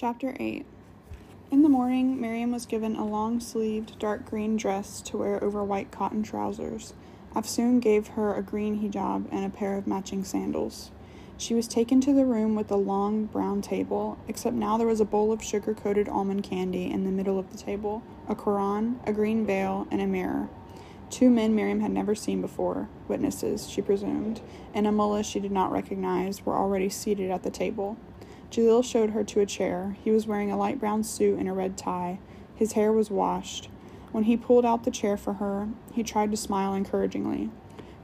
Chapter 8 In the morning, Miriam was given a long sleeved, dark green dress to wear over white cotton trousers. Afsoon gave her a green hijab and a pair of matching sandals. She was taken to the room with a long brown table, except now there was a bowl of sugar coated almond candy in the middle of the table, a Koran, a green veil, and a mirror. Two men Miriam had never seen before, witnesses, she presumed, and a mullah she did not recognize, were already seated at the table. Jalil showed her to a chair. He was wearing a light brown suit and a red tie. His hair was washed. When he pulled out the chair for her, he tried to smile encouragingly.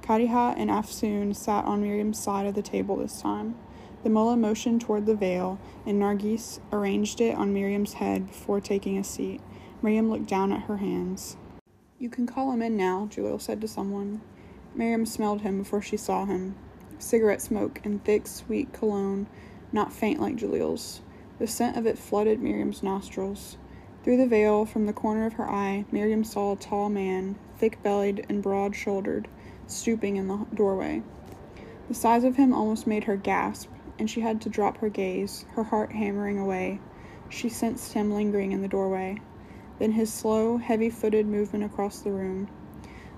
Khadija and Afsoon sat on Miriam's side of the table this time. The mullah motioned toward the veil, and Nargis arranged it on Miriam's head before taking a seat. Miriam looked down at her hands. You can call him in now, Jalil said to someone. Miriam smelled him before she saw him. Cigarette smoke and thick, sweet cologne, not faint like Jalil's. The scent of it flooded Miriam's nostrils. Through the veil, from the corner of her eye, Miriam saw a tall man, thick bellied and broad shouldered stooping in the doorway. The size of him almost made her gasp, and she had to drop her gaze, her heart hammering away. She sensed him lingering in the doorway. Then his slow, heavy footed movement across the room.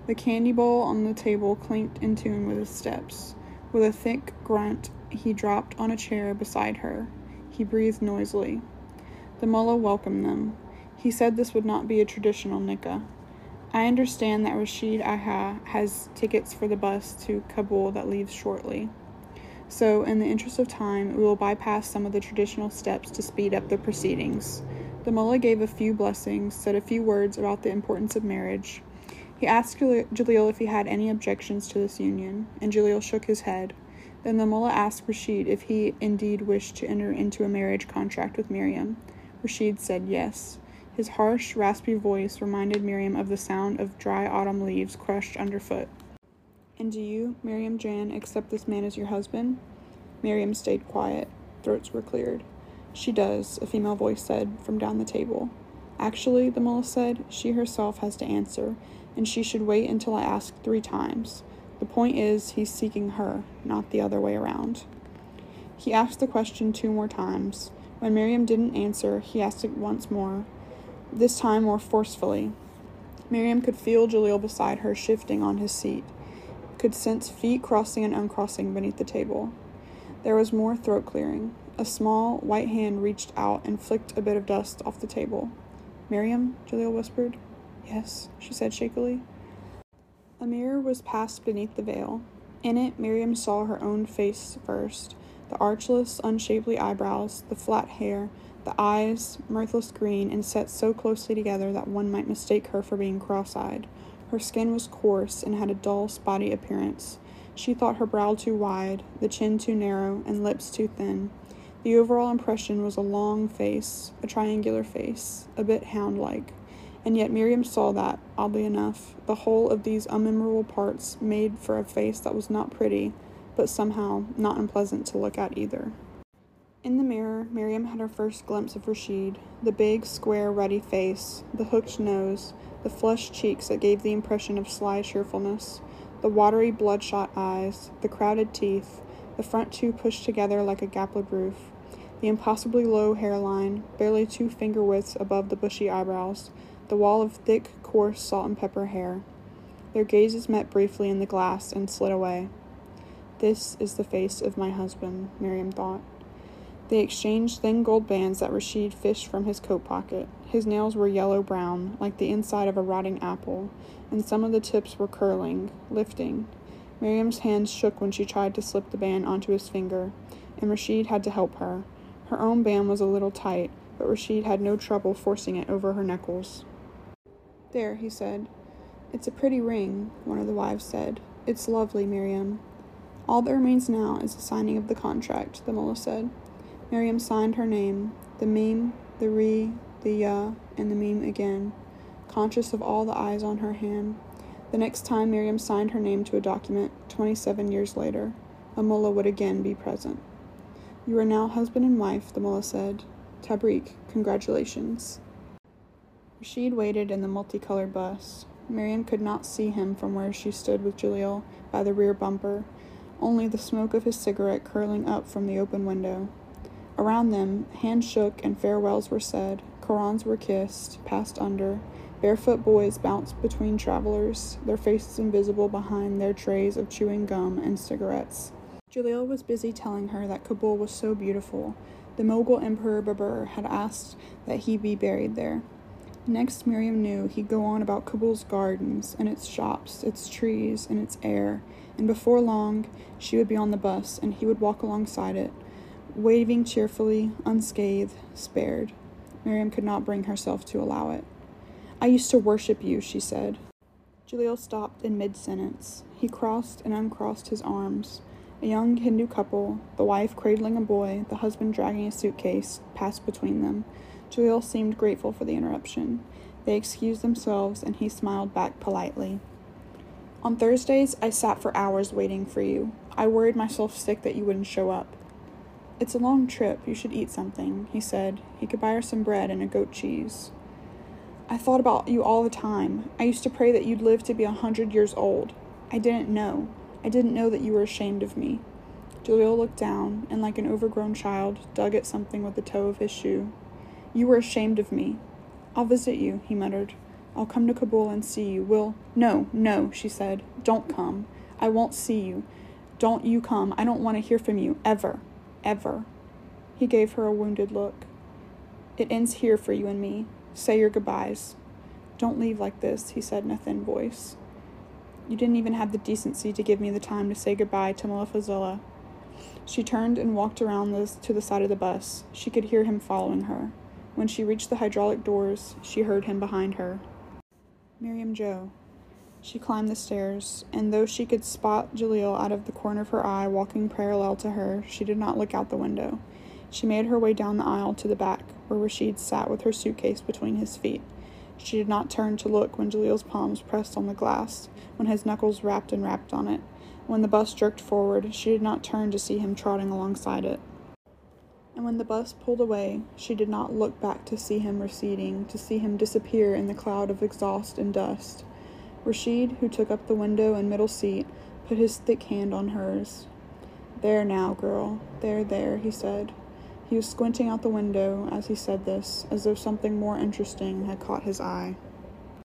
The candy bowl on the table clinked in tune with his steps. With a thick grunt, he dropped on a chair beside her. He breathed noisily. The mullah welcomed them. He said this would not be a traditional nikah. I understand that Rashid agha has tickets for the bus to Kabul that leaves shortly. So, in the interest of time, we will bypass some of the traditional steps to speed up the proceedings. The mullah gave a few blessings, said a few words about the importance of marriage. He asked Jalil if he had any objections to this union, and Jalil shook his head. Then the mullah asked Rashid if he indeed wished to enter into a marriage contract with Miriam. Rashid said yes. His harsh, raspy voice reminded Miriam of the sound of dry autumn leaves crushed underfoot. And do you, Miriam Jan, accept this man as your husband? Miriam stayed quiet. Throats were cleared. She does, a female voice said from down the table. Actually, the mullah said, she herself has to answer, and she should wait until I ask three times. The point is, he's seeking her, not the other way around. He asked the question two more times. When Miriam didn't answer, he asked it once more, this time more forcefully. Miriam could feel Jalil beside her shifting on his seat, could sense feet crossing and uncrossing beneath the table. There was more throat clearing. A small, white hand reached out and flicked a bit of dust off the table. Miriam, Jalil whispered. Yes, she said shakily. A mirror was passed beneath the veil. In it, Miriam saw her own face first the archless, unshapely eyebrows, the flat hair, the eyes, mirthless green, and set so closely together that one might mistake her for being cross eyed. Her skin was coarse and had a dull, spotty appearance. She thought her brow too wide, the chin too narrow, and lips too thin. The overall impression was a long face, a triangular face, a bit hound like. And yet Miriam saw that, oddly enough, the whole of these unmemorable parts made for a face that was not pretty, but somehow not unpleasant to look at either. In the mirror, Miriam had her first glimpse of Rashid the big, square, ruddy face, the hooked nose, the flushed cheeks that gave the impression of sly cheerfulness, the watery, bloodshot eyes, the crowded teeth, the front two pushed together like a gabled roof, the impossibly low hairline, barely two finger widths above the bushy eyebrows, the wall of thick, coarse salt and pepper hair. Their gazes met briefly in the glass and slid away. This is the face of my husband, Miriam thought. They exchanged thin gold bands that Rashid fished from his coat pocket. His nails were yellow brown, like the inside of a rotting apple, and some of the tips were curling, lifting. Miriam's hands shook when she tried to slip the band onto his finger, and Rashid had to help her. Her own band was a little tight, but Rashid had no trouble forcing it over her knuckles. There, he said. It's a pretty ring, one of the wives said. It's lovely, Miriam. All that remains now is the signing of the contract, the mullah said. Miriam signed her name, the meme, the re, the ya, and the meme again, conscious of all the eyes on her hand. The next time Miriam signed her name to a document, 27 years later, a mullah would again be present. You are now husband and wife, the mullah said. Tabrik, congratulations. Rashid waited in the multicolored bus. Miriam could not see him from where she stood with Jalil by the rear bumper, only the smoke of his cigarette curling up from the open window. Around them, hands shook and farewells were said, Korans were kissed, passed under. Barefoot boys bounced between travelers, their faces invisible behind their trays of chewing gum and cigarettes. Jalil was busy telling her that Kabul was so beautiful. The Mughal Emperor Babur had asked that he be buried there. Next, Miriam knew he'd go on about Kabul's gardens and its shops, its trees, and its air, and before long she would be on the bus and he would walk alongside it, waving cheerfully, unscathed, spared. Miriam could not bring herself to allow it. I used to worship you, she said. Jalil stopped in mid sentence. He crossed and uncrossed his arms. A young Hindu couple, the wife cradling a boy, the husband dragging a suitcase, passed between them. Jalil seemed grateful for the interruption. They excused themselves, and he smiled back politely. On Thursdays, I sat for hours waiting for you. I worried myself sick that you wouldn't show up. It's a long trip. You should eat something, he said. He could buy her some bread and a goat cheese. I thought about you all the time. I used to pray that you'd live to be a hundred years old. I didn't know. I didn't know that you were ashamed of me. Jalil looked down and, like an overgrown child, dug at something with the toe of his shoe. You were ashamed of me. I'll visit you, he muttered. I'll come to Kabul and see you. Will. No, no, she said. Don't come. I won't see you. Don't you come. I don't want to hear from you. Ever ever. He gave her a wounded look. It ends here for you and me. Say your goodbyes. Don't leave like this, he said in a thin voice. You didn't even have the decency to give me the time to say goodbye to Mullah Faizullah. She turned and walked around the, to the side of the bus. She could hear him following her. When she reached the hydraulic doors, she heard him behind her. Miriam Joe, she climbed the stairs, and though she could spot Jalil out of the corner of her eye walking parallel to her, she did not look out the window. She made her way down the aisle to the back, where Rashid sat with her suitcase between his feet. She did not turn to look when Jalil's palms pressed on the glass, when his knuckles rapped and rapped on it. When the bus jerked forward, she did not turn to see him trotting alongside it. And when the bus pulled away, she did not look back to see him receding, to see him disappear in the cloud of exhaust and dust. Rashid, who took up the window and middle seat, put his thick hand on hers. There now, girl. There, there, he said. He was squinting out the window as he said this, as though something more interesting had caught his eye.